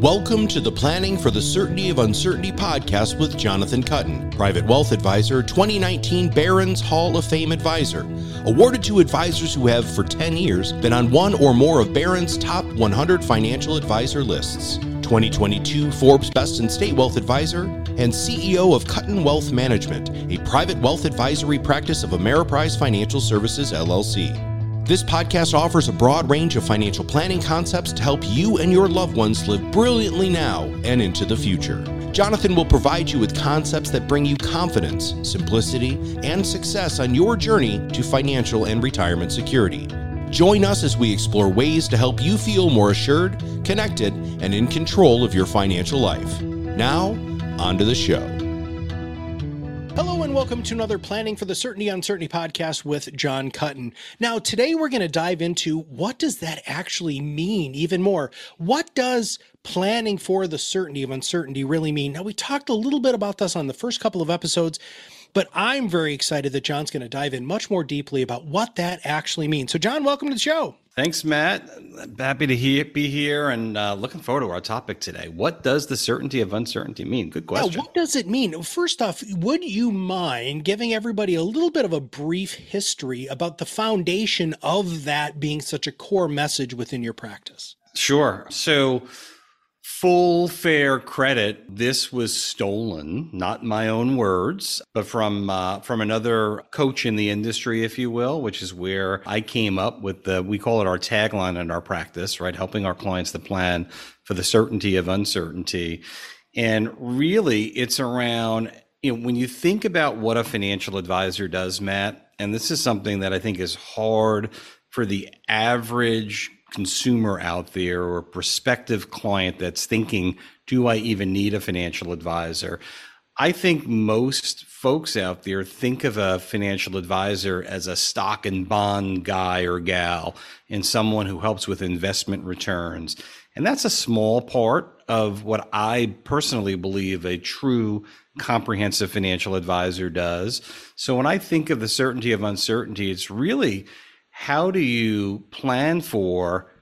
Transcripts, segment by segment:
Welcome to the Planning for the Certainty of Uncertainty podcast with Jonathan Kuttin, Private Wealth Advisor, 2019 Barron's Hall of Fame Advisor. Awarded to advisors who have, for 10 years, been on one or more of Barron's top 100 financial advisor lists. 2022 Forbes Best in State Wealth Advisor, and CEO of Kuttin Wealth Management, a private wealth advisory practice of Ameriprise Financial Services, LLC. This podcast offers a broad range of financial planning concepts to help you and your loved ones live brilliantly now and into the future. Jonathan will provide you with concepts that bring you confidence, simplicity, and success on your journey to financial and retirement security. Join us as we explore ways to help you feel more assured, connected, and in control of your financial life. Now, on to the show. And welcome to another Planning for the Certainty Uncertainty podcast with Jon Kuttin. Now, today we're going to dive into what does that actually mean even more? What does planning for the certainty of uncertainty really mean? Now, we talked a little bit about this on the first couple of episodes, but I'm very excited that Jon's going to dive in much more deeply about what that actually means. So, Jon, welcome to the show. Thanks, Matt. Happy to he- be here and uh, looking forward to our topic today. What does the certainty of uncertainty mean? Good question. Now, what does it mean? First off, would you mind giving everybody a little bit of a brief history about the foundation of that being such a core message within your practice? Sure. So, full fair credit this was stolen not my own words but from uh, from another coach in the industry if you will which is where i came up with the we call it our tagline in our practice right? Helping our clients to plan for the certainty of uncertainty. And really it's around you know when you think about what a financial advisor does matt and this is something that i think is hard for the average consumer out there or prospective client that's thinking, do I even need a financial advisor? I think most folks out there think of a financial advisor as a stock and bond guy or gal and someone who helps with investment returns. And that's a small part of what I personally believe a true comprehensive financial advisor does. So when I think of the certainty of uncertainty, it's really how do you plan for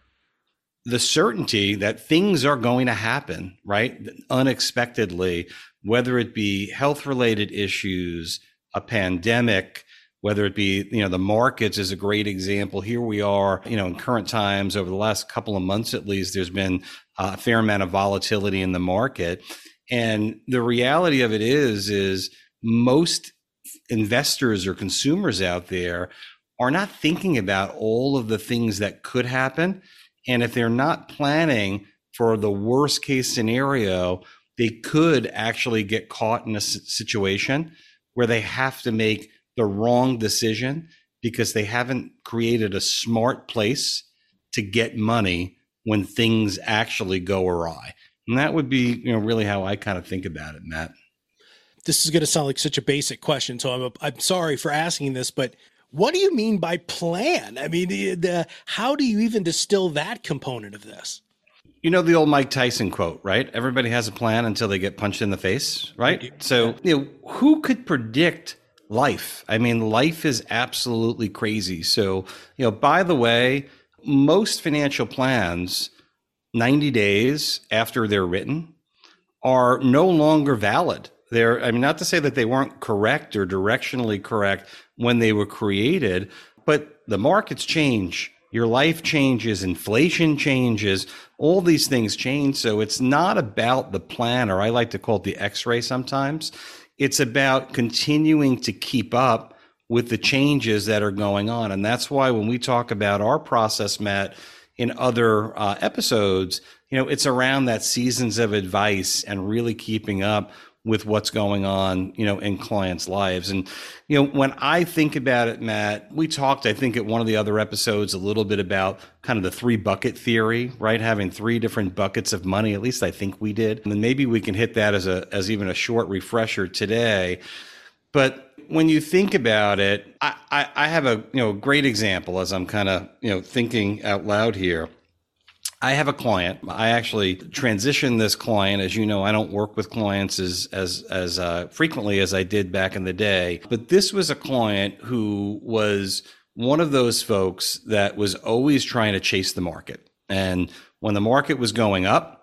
the certainty that things are going to happen, right? Unexpectedly, whether it be health related issues, a pandemic, whether it be, you know, the markets is a great example. Here we are, you know, in current times over the last couple of months at least, there's been a fair amount of volatility in the market. And the reality of it is, is most investors or consumers out there are not thinking about all of the things that could happen. And if they're not planning for the worst case scenario, they could actually get caught in a situation where they have to make the wrong decision because they haven't created a smart place to get money when things actually go awry. And that would be, you know, really how I kind of think about it, Matt. This is going to sound like such a basic question, so I'm I'm sorry for asking this, but what do you mean by plan? I mean, the, the, how do you even distill that component of this? You know the old Mike Tyson quote, right? Everybody has a plan until they get punched in the face, right? So, you know, who could predict life? I mean, life is absolutely crazy. So, you know, by the way, most financial plans 90 days after they're written are no longer valid. They're, I mean, not to say that they weren't correct or directionally correct when they were created, but the markets change. Your life changes, inflation changes, all these things change. So it's not about the plan, or I like to call it the x ray sometimes. It's about continuing to keep up with the changes that are going on. And that's why when we talk about our process, Matt, in other uh, episodes, you know, it's around that seasons of advice and really keeping up with what's going on, you know, in clients' lives. And, you know, when I think about it, Matt, we talked, I think, at one of the other episodes a little bit about kind of the three bucket theory, right? Having three different buckets of money. At least I think we did. And maybe we can hit that as a as even a short refresher today. But when you think about it, I, I, I have a you know great example as I'm kind of you know thinking out loud here. I have a client. I actually transitioned this client. As you know, I don't work with clients as as as uh, frequently as I did back in the day. But this was a client who was one of those folks that was always trying to chase the market. And when the market was going up,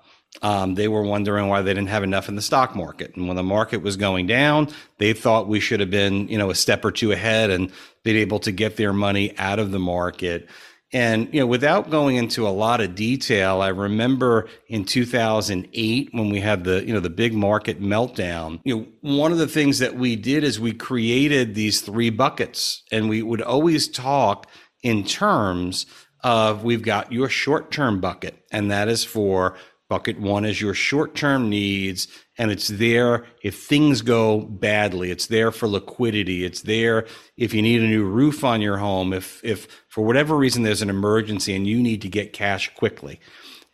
Um, they were wondering why they didn't have enough in the stock market. And when the market was going down, they thought we should have been, you know, a step or two ahead and been able to get their money out of the market. And you know, without going into a lot of detail, I remember in 2008 when we had the you know the big market meltdown. You know, one of the things that we did is we created these three buckets, and we would always talk in terms of we've got your short-term bucket, and that is for bucket one is your short-term needs and it's there if things go badly. It's there for liquidity. It's there if you need a new roof on your home if if for whatever reason there's an emergency and you need to get cash quickly.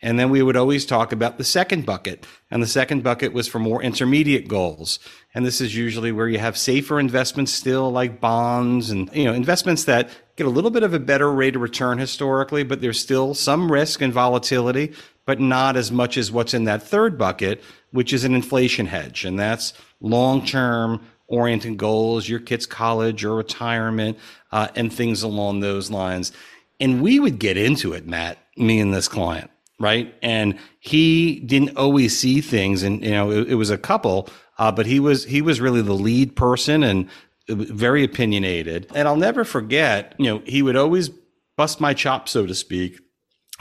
And then we would always talk about the second bucket and the second bucket was for more intermediate goals. And this is usually where you have safer investments still like bonds and you know investments that get a little bit of a better rate of return historically but there's still some risk and volatility but not as much as what's in that third bucket which is an inflation hedge. And that's long term oriented goals, your kid's college or retirement, uh, and things along those lines. And we would get into it, Matt, me and this client, right? And he didn't always see things, and you know, it, it was a couple, uh, but he was he was really the lead person and very opinionated. And I'll never forget, you know, he would always bust my chops, so to speak.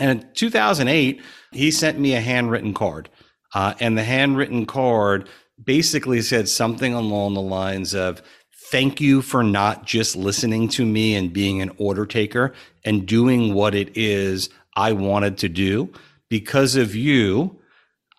And in 2008, he sent me a handwritten card uh, and the handwritten card basically said something along the lines of, Thank you for not just listening to me and being an order taker and doing what it is I wanted to do. Because of you,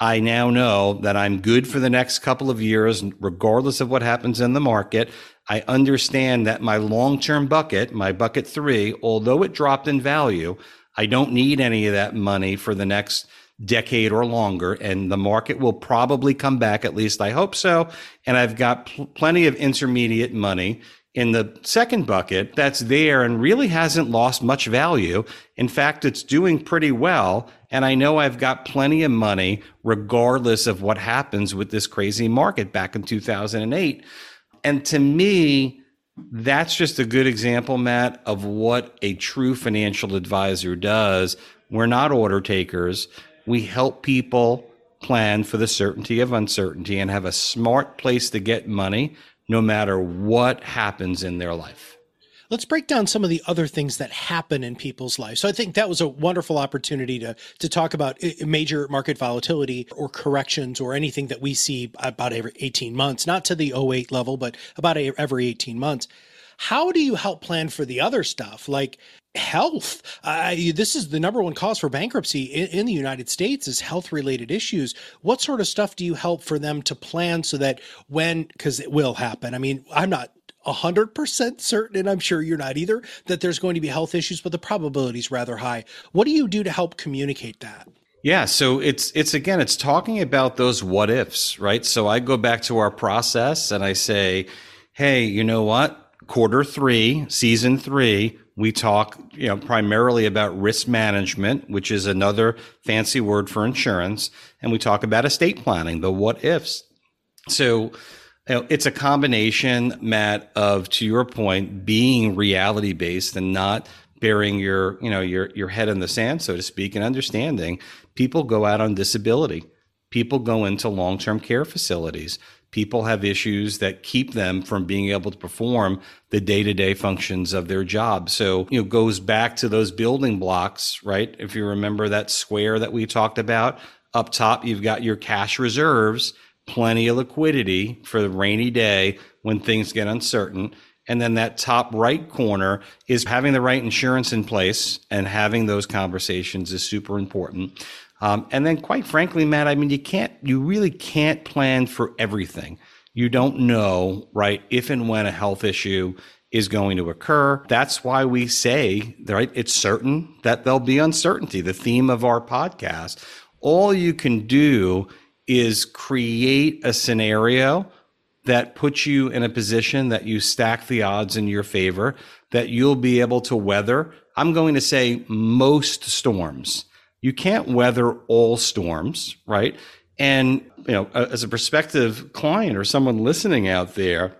I now know that I'm good for the next couple of years, regardless of what happens in the market. I understand that my long term bucket, my bucket three, although it dropped in value, I don't need any of that money for the next decade or longer, and the market will probably come back. At least I hope so. And I've got pl- plenty of intermediate money in the second bucket that's there and really hasn't lost much value. In fact, it's doing pretty well. And I know I've got plenty of money regardless of what happens with this crazy market back in 2008. And to me, that's just a good example, Matt, of what a true financial advisor does. We're not order takers we help people plan for the certainty of uncertainty and have a smart place to get money no matter what happens in their life. Let's break down some of the other things that happen in people's lives. So I think that was a wonderful opportunity to to talk about major market volatility or corrections or anything that we see about every 18 months, not to the 08 level, but about every 18 months. How do you help plan for the other stuff like health? Uh, this is the number one cause for bankruptcy in, in the United States is health related issues. What sort of stuff do you help for them to plan so that when, because it will happen. I mean, I'm not 100% certain, and I'm sure you're not either, that there's going to be health issues, but the probability is rather high. What do you do to help communicate that? Yeah, so it's it's again it's talking about those what ifs, right? So I go back to our process and I say, "Hey, you know what? quarter three, season three, we talk, you know, primarily about risk management, which is another fancy word for insurance, and we talk about estate planning, the what ifs. So, Uh, it's a combination, Matt, of to your point, being reality based and not burying your, you know, your your head in the sand, so to speak, and understanding people go out on disability. People go into long term care facilities. People have issues that keep them from being able to perform the day-to-day functions of their job. So you know goes back to those building blocks right? If you remember that square that we talked about up top you've got your cash reserves plenty of liquidity for the rainy day when things get uncertain and then that top right corner is having the right insurance in place and having those conversations is super important um, and then, quite frankly, Matt, I mean, you can't, you really can't plan for everything. You don't know, right, if and when a health issue is going to occur. That's why we say, right, it's certain that there'll be uncertainty, the theme of our podcast. All you can do is create a scenario that puts you in a position that you stack the odds in your favor, that you'll be able to weather. I'm going to say most storms you can't weather all storms, right? And, you know, as a prospective client or someone listening out there,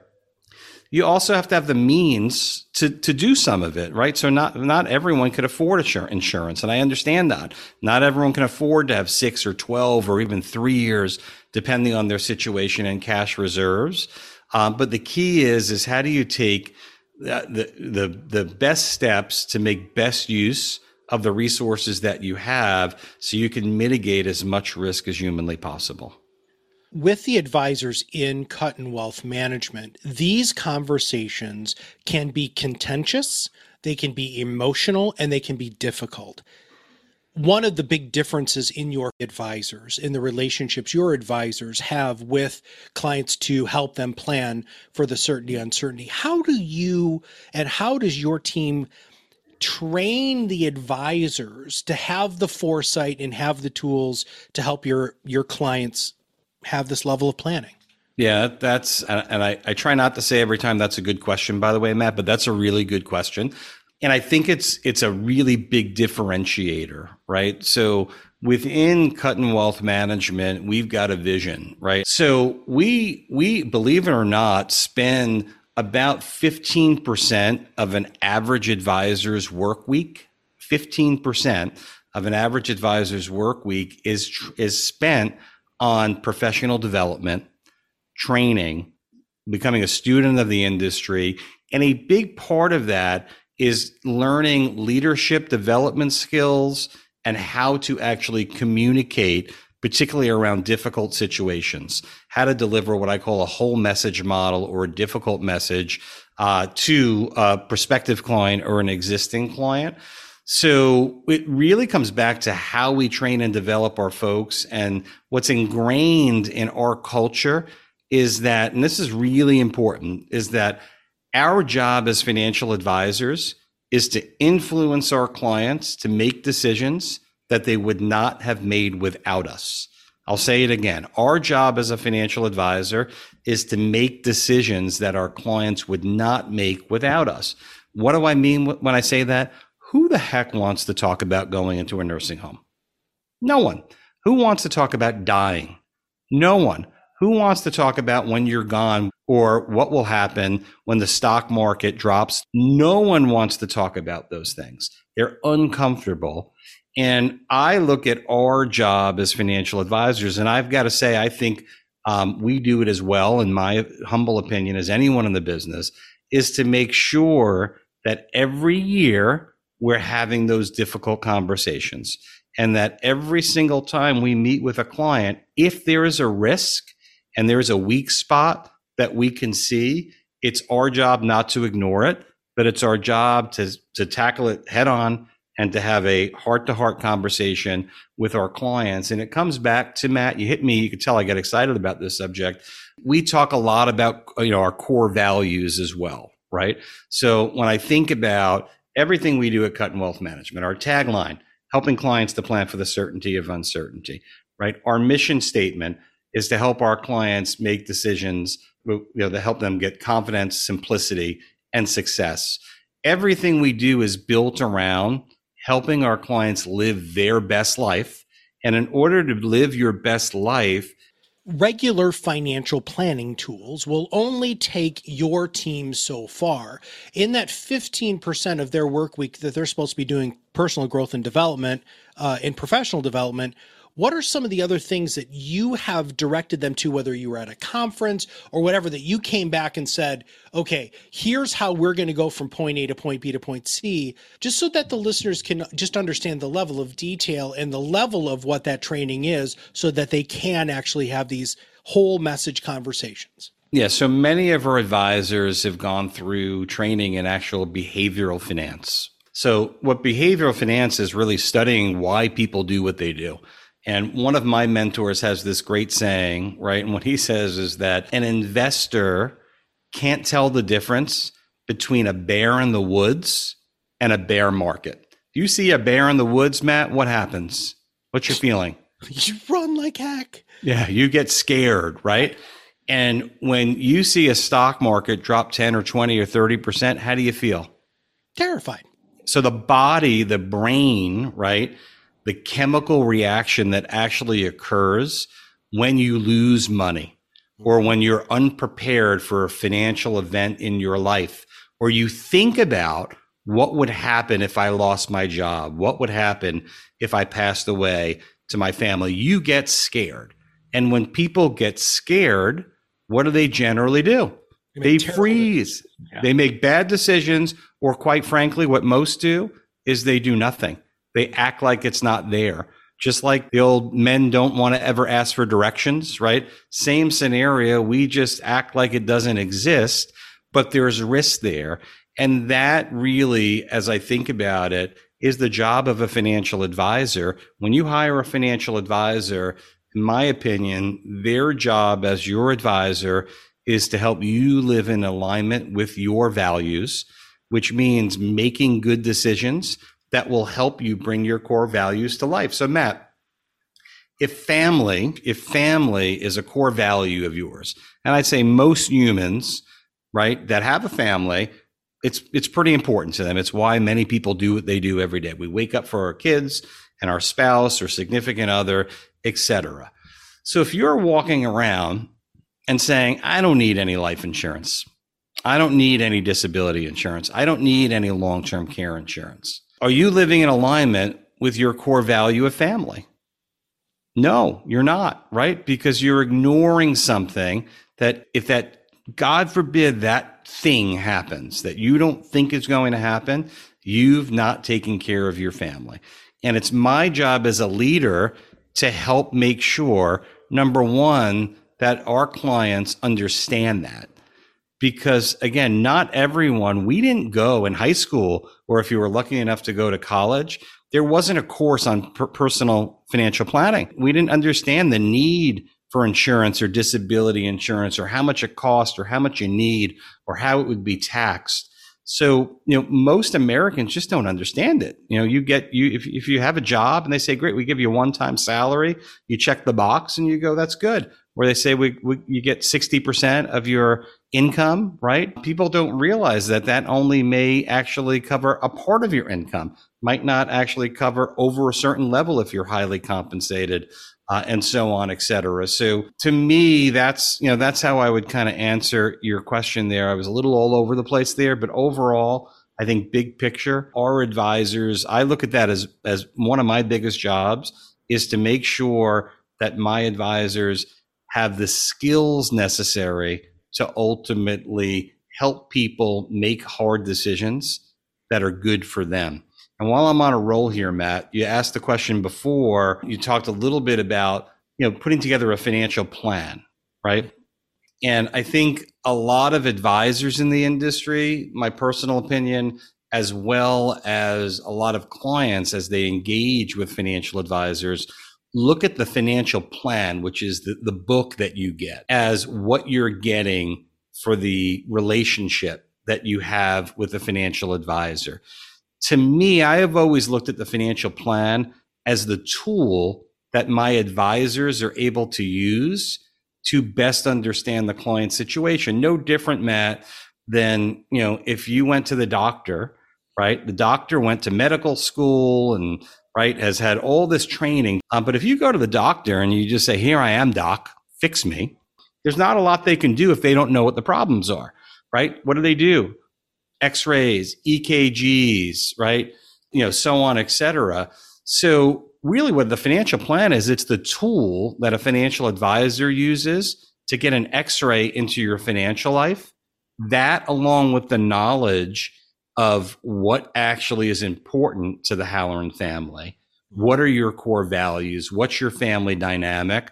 you also have to have the means to to do some of it, right? So not not everyone could afford insurance, and I understand that. Not everyone can afford to have six or twelve or even three years, depending on their situation and cash reserves. Um, but the key is is how do you take the, the the best steps to make best use of the resources that you have so you can mitigate as much risk as humanly possible with the advisors in Kuttin Wealth Management, these conversations can be contentious, they can be emotional, and they can be difficult. One of the big differences in your advisors, in the relationships your advisors have with clients to help them plan for the certainty uncertainty, how do you and how does your team train the advisors to have the foresight and have the tools to help your your clients have this level of planning? Yeah, that's, and I, I try not to say every time that's a good question, by the way, Matt, but that's a really good question. And I think it's, it's a really big differentiator, right? So within Kuttin Wealth Management, we've got a vision, right? So we, we, believe it or not, spend about 15% of an average advisor's work week, 15% of an average advisor's work week is, is spent on professional development, training, becoming a student of the industry. And a big part of that is learning leadership development skills and how to actually communicate, particularly around difficult situations, how to deliver what I call a whole message model or a difficult message uh, to a prospective client or an existing client. So it really comes back to how we train and develop our folks. And what's ingrained in our culture is that, and this is really important, is that our job as financial advisors is to influence our clients to make decisions that they would not have made without us. I'll say it again. Our job as a financial advisor is to make decisions that our clients would not make without us. What do I mean when I say that? Who the heck wants to talk about going into a nursing home? No one. Who wants to talk about dying? No one. Who wants to talk about when you're gone or what will happen when the stock market drops? No one wants to talk about those things. They're uncomfortable. And I look at our job as financial advisors, and I've got to say, I think um, we do it as well, in my humble opinion, as anyone in the business, is to make sure that every year we're having those difficult conversations. And that every single time we meet with a client, if there is a risk and there is a weak spot that we can see, it's our job not to ignore it, but it's our job to, to tackle it head on and to have a heart to heart conversation with our clients. And it comes back to Matt, you hit me, you could tell I get excited about this subject. We talk a lot about, you know, our core values as well, right? So when I think about everything we do at Kuttin Wealth Management, our tagline, helping clients to plan for the certainty of uncertainty, right? Our mission statement is to help our clients make decisions, you know, to help them get confidence, simplicity, and success. Everything we do is built around helping our clients live their best life. And in order to live your best life, regular financial planning tools will only take your team so far. In that 15% of their work week that they're supposed to be doing personal growth and development uh, and professional development, what are some of the other things that you have directed them to, whether you were at a conference or whatever, that you came back and said, okay, here's how we're going to go from point A to point B to point C, just so that the listeners can just understand the level of detail and the level of what that training is so that they can actually have these whole message conversations? Yeah, so many of our advisors have gone through training in actual behavioral finance. So, what behavioral finance is really studying why people do what they do. And one of my mentors has this great saying, right? And what he says is that an investor can't tell the difference between a bear in the woods and a bear market. Do you see a bear in the woods, Matt? What happens? What's your feeling? You run like heck. Yeah, you get scared, right? And when you see a stock market drop 10 or 20 or 30%, how do you feel? Terrified. So the body, the brain, right, the chemical reaction that actually occurs when you lose money, or when you're unprepared for a financial event in your life, or you think about what would happen if I lost my job? What would happen if I passed away to my family? You get scared. And when people get scared, what do they generally do? They, they freeze. Yeah. They make bad decisions, or quite frankly, what most do is they do nothing. They act like it's not there. Just like the old men don't want to ever ask for directions, right? Same scenario. We just act like it doesn't exist, but there's risk there. And that really, as I think about it, is the job of a financial advisor. When you hire a financial advisor, in my opinion, their job as your advisor is to help you live in alignment with your values, which means making good decisions that will help you bring your core values to life. So, Matt, if family, if family is a core value of yours, and I'd say most humans, right, that have a family, it's it's pretty important to them. It's why many people do what they do every day. We wake up for our kids and our spouse or significant other, etc. So if you're walking around and saying, "I don't need any life insurance. I don't need any disability insurance. I don't need any long-term care insurance." Are you living in alignment with your core value of family? No, you're not, right? Because you're ignoring something that if that God forbid that thing happens that you don't think is going to happen, you've not taken care of your family. And it's my job as a leader to help make sure, number one, that our clients understand that. Because again, not everyone, we didn't go in high school, or if you were lucky enough to go to college, there wasn't a course on per- personal financial planning. We didn't understand the need for insurance or disability insurance or how much it costs or how much you need or how it would be taxed. So, you know, most Americans just don't understand it. You know, you get you if if you have a job and they say, "Great, we give you a one-time salary," you check the box and you go, "That's good." Where they say we, we you get 60% of your income, right? People don't realize that that only may actually cover a part of your income, might not actually cover over a certain level if you're highly compensated uh, and so on, et cetera. So to me, that's, you know, that's how I would kind of answer your question there. I was a little all over the place there, but overall, I think big picture, our advisors, I look at that as, as one of my biggest jobs is to make sure that my advisors have the skills necessary to ultimately help people make hard decisions that are good for them. And while I'm on a roll here, Matt, you asked the question before, you talked a little bit about, you know, putting together a financial plan, right? And I think a lot of advisors in the industry, my personal opinion, as well as a lot of clients as they engage with financial advisors, look at the financial plan, which is the, the book that you get, as what you're getting for the relationship that you have with a financial advisor to me, I have always looked at the financial plan as the tool that my advisors are able to use to best understand the client situation. No different, Matt, than, you know, if you went to the doctor, right? The doctor went to medical school and, right, has had all this training. Um, but if you go to the doctor and you just say, here I am, doc, fix me, there's not a lot they can do if they don't know what the problems are, right? What do they do? x-rays ekgs right you know so on etc so really what the financial plan is it's the tool that a financial advisor uses to get an x-ray into your financial life that along with the knowledge of what actually is important to the halloran family. What are your core values? What's your family dynamic?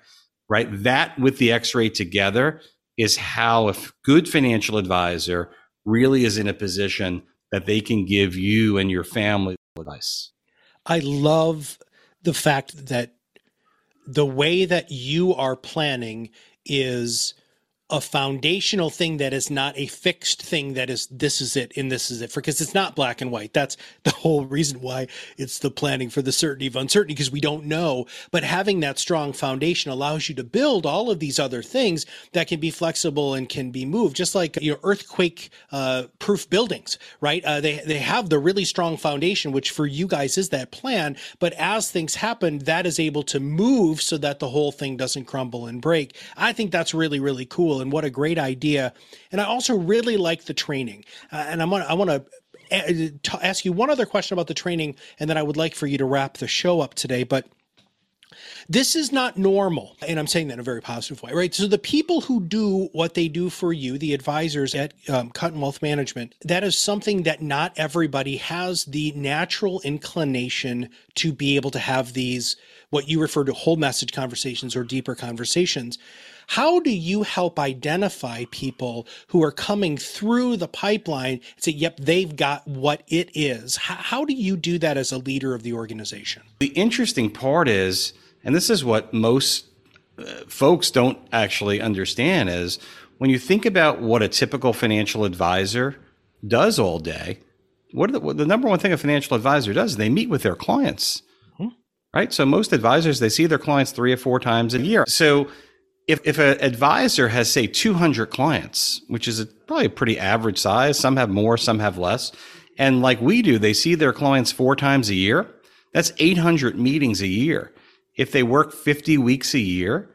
Right? That with the x-ray together is how a good financial advisor really is in a position that they can give you and your family advice. I love the fact that the way that you are planning is a foundational thing that is not a fixed thing that is this is it and this is it for because it's not black and white. That's the whole reason why it's the planning for the certainty of uncertainty because we don't know. But having that strong foundation allows you to build all of these other things that can be flexible and can be moved just like you know earthquake uh, proof buildings right? Uh, they they have the really strong foundation which for you guys is that plan. But as things happen that is able to move so that the whole thing doesn't crumble and break. I think that's really really cool and what a great idea. And I also really like the training. Uh, and I'm gonna, I want to ask you one other question about the training, and then I would like for you to wrap the show up today. But this is not normal. And I'm saying that in a very positive way, right? So the people who do what they do for you, the advisors at um, Kuttin Wealth Management, that is something that not everybody has the natural inclination to be able to have these, what you refer to whole message conversations or deeper conversations. How do you help identify people who are coming through the pipeline and say, yep, they've got what it is? How, how do you do that as a leader of the organization? The interesting part is, and this is what most uh, folks don't actually understand, is when you think about what a typical financial advisor does all day, what, the, what the, number one thing a financial advisor does is they meet with their clients, hmm. right? So most advisors, they see their clients three or four times a year. So if, if an advisor has say 200 clients which is a, probably a pretty average size some have more some have less and like we do they see their clients four times a year that's 800 meetings a year. If they work 50 weeks a year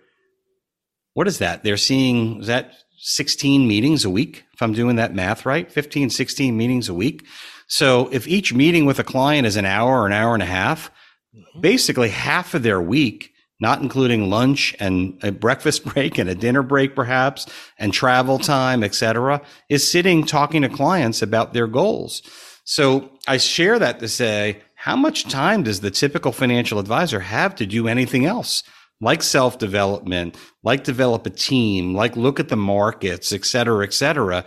what is that? They're seeing is that 16 meetings a week if i'm doing that math right? 15 16 meetings a week. So if each meeting with a client is an hour or an hour and a half mm-hmm. basically half of their week not including lunch and a breakfast break and a dinner break perhaps and travel time etc is sitting talking to clients about their goals. So i share that to say how much time does the typical financial advisor have to do anything else? Like self development like develop a team like look at the markets et cetera et cetera.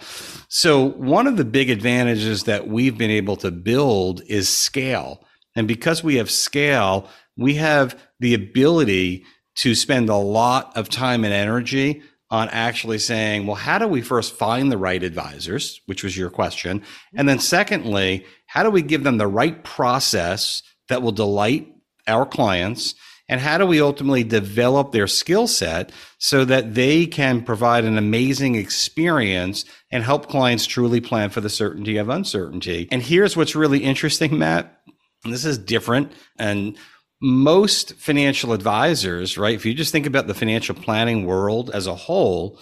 So one of the big advantages that we've been able to build is scale. And because we have scale we have the ability to spend a lot of time and energy on actually saying, well, how do we first find the right advisors, which was your question? And then secondly, how do we give them the right process that will delight our clients? And how do we ultimately develop their skill set so that they can provide an amazing experience and help clients truly plan for the certainty of uncertainty? And here's what's really interesting, Matt. And this is different. And most financial advisors, right? If you just think about the financial planning world as a whole,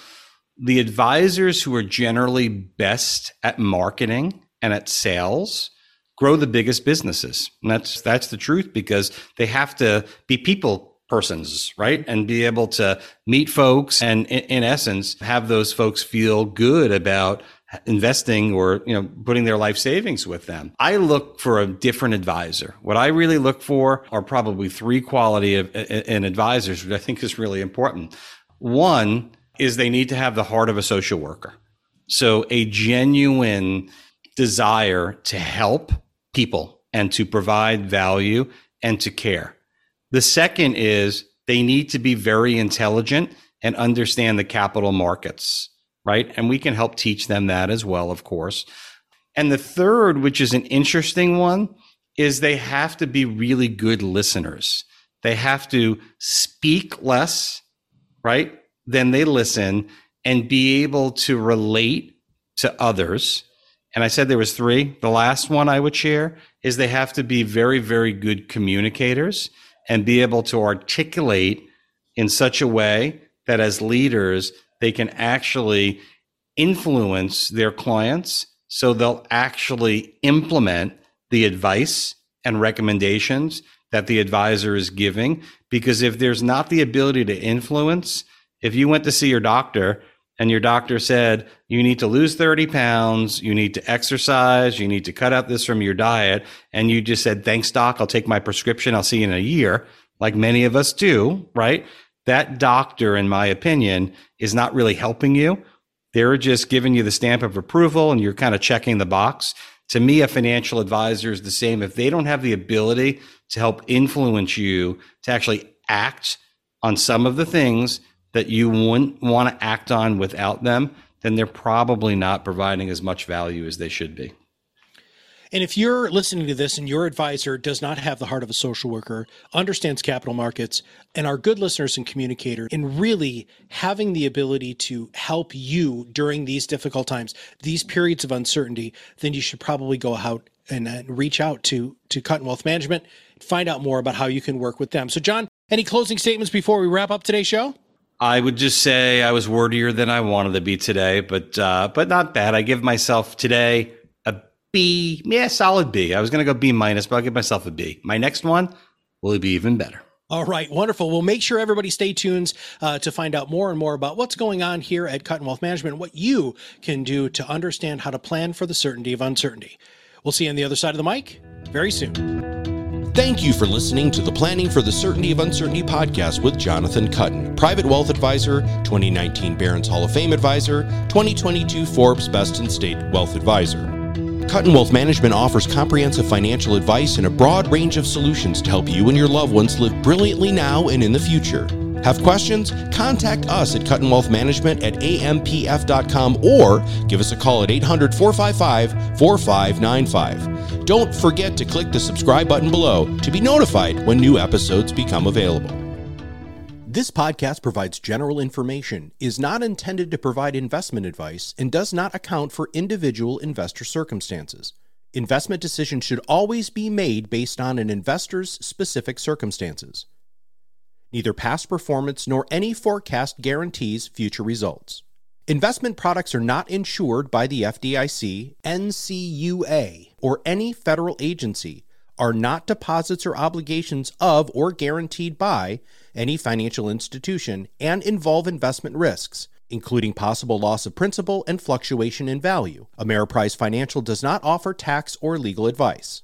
the advisors who are generally best at marketing and at sales grow the biggest businesses. And that's that's the truth because they have to be people persons, right? And be able to meet folks and in, in essence have those folks feel good about investing or you know putting their life savings with them. I look for a different advisor. What i really look for are probably three quality of in advisors which i think is really important. One is they need to have the heart of a social worker. So a genuine desire to help people and to provide value and to care. The second is they need to be very intelligent and understand the capital markets right? And we can help teach them that as well, of course. And the third, which is an interesting one, is they have to be really good listeners. They have to speak less, right? Than they listen and be able to relate to others. And I said there was three. The last one I would share is they have to be very, very good communicators and be able to articulate in such a way that as leaders, they can actually influence their clients so they'll actually implement the advice and recommendations that the advisor is giving. Because if there's not the ability to influence, if you went to see your doctor and your doctor said, you need to lose 30 pounds, you need to exercise, you need to cut out this from your diet, and you just said, thanks, doc, I'll take my prescription, I'll see you in a year, like many of us do, right? That doctor, in my opinion, is not really helping you. They're just giving you the stamp of approval and you're kind of checking the box. To me, a financial advisor is the same. If they don't have the ability to help influence you to actually act on some of the things that you wouldn't want to act on without them, then they're probably not providing as much value as they should be. And if you're listening to this and your advisor does not have the heart of a social worker, understands capital markets, and are good listeners and communicator, and really having the ability to help you during these difficult times, these periods of uncertainty, then you should probably go out and, and reach out to to Kuttin Wealth Management, find out more about how you can work with them. So, Jon, any closing statements before we wrap up today's show? I would just say I was wordier than I wanted to be today, but uh, but not bad. I give myself today B, yeah, solid B. I was going to go B minus, but I'll give myself a B. My next one will be even better. All right, wonderful. We'll make sure everybody stay tuned uh, to find out more and more about what's going on here at Kuttin Wealth Management, what you can do to understand how to plan for the certainty of uncertainty. We'll see you on the other side of the mic very soon. Thank you for listening to the Planning for the Certainty of Uncertainty podcast with Jonathan Kuttin, Private Wealth Advisor, 2019 Barron's Hall of Fame Advisor, 2022 Forbes Best in State Wealth Advisor. Kuttin Wealth Management offers comprehensive financial advice and a broad range of solutions to help you and your loved ones live brilliantly now and in the future. Have questions? Contact us at Kuttin Wealth Management at ampf.com or give us a call at 800 455 4595. Don't forget to click the subscribe button below to be notified when new episodes become available. This podcast provides general information, is not intended to provide investment advice, and does not account for individual investor circumstances. Investment decisions should always be made based on an investor's specific circumstances. Neither past performance nor any forecast guarantees future results. Investment products are not insured by the FDIC, NCUA, or any federal agency, are not deposits or obligations of or guaranteed by any financial institution and involve investment risks, including possible loss of principal and fluctuation in value. Ameriprise Financial does not offer tax or legal advice.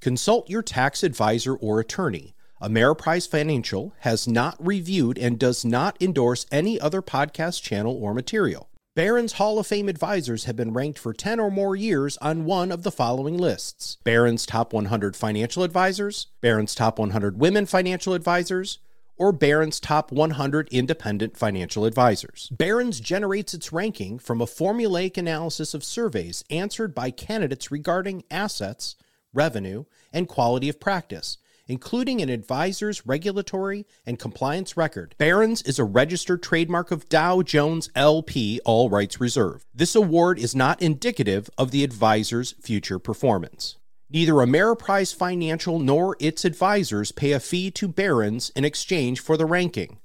Consult your tax advisor or attorney. Ameriprise Financial has not reviewed and does not endorse any other podcast channel or material. Barron's Hall of Fame advisors have been ranked for 10 or more years on one of the following lists Barron's Top 100 Financial Advisors, Barron's Top 100 Women Financial Advisors, or Barron's Top 100 Independent Financial Advisors. Barron's generates its ranking from a formulaic analysis of surveys answered by candidates regarding assets, revenue, and quality of practice, including an advisor's regulatory and compliance record. Barron's is a registered trademark of Dow Jones LP, all rights reserved. This award is not indicative of the advisor's future performance. Neither Ameriprise Financial nor its advisors pay a fee to Barron's in exchange for the ranking.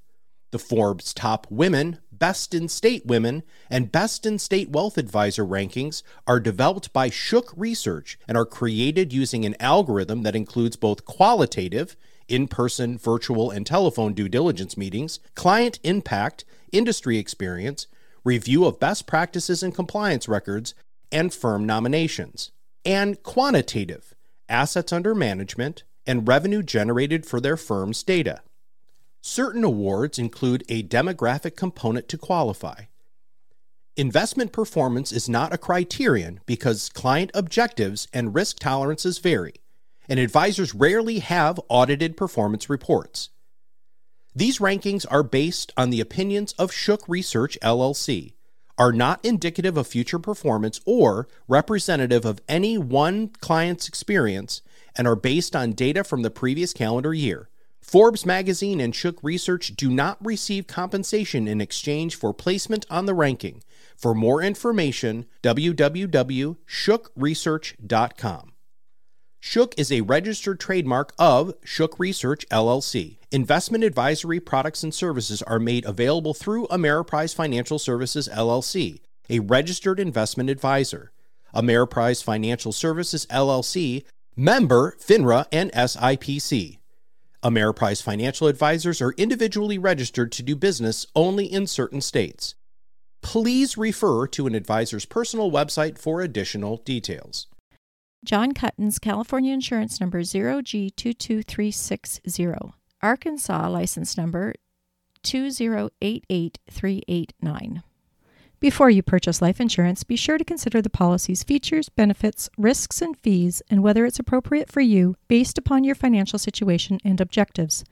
The Forbes Top Women, Best in State Women, and Best in State Wealth Advisor rankings are developed by Shook Research and are created using an algorithm that includes both qualitative, in person, virtual, and telephone due diligence meetings, client impact, industry experience, review of best practices and compliance records, and firm nominations and quantitative assets under management and revenue generated for their firm's data. Certain awards include a demographic component to qualify. Investment performance is not a criterion because client objectives and risk tolerances vary, and advisors rarely have audited performance reports. These rankings are based on the opinions of Shook Research LLC, are not indicative of future performance or representative of any one client's experience and are based on data from the previous calendar year. Forbes magazine and Shook Research do not receive compensation in exchange for placement on the ranking. For more information, www.shookresearch.com. Shook is a registered trademark of Shook Research LLC. Investment advisory products and services are made available through Ameriprise Financial Services LLC, a registered investment advisor. Ameriprise Financial Services LLC, member FINRA and SIPC. Ameriprise Financial Advisors are individually registered to do business only in certain states. Please refer to an advisor's personal website for additional details. Jon Kuttin's California insurance number 0G22360, Arkansas license number 2088389. Before you purchase life insurance, be sure to consider the policy's features, benefits, risks, and fees, and whether it's appropriate for you based upon your financial situation and objectives.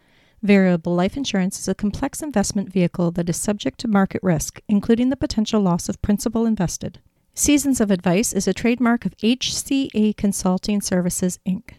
Variable life insurance is a complex investment vehicle that is subject to market risk, including the potential loss of principal invested. Seasons of Advice is a trademark of HCA Consulting Services, Inc.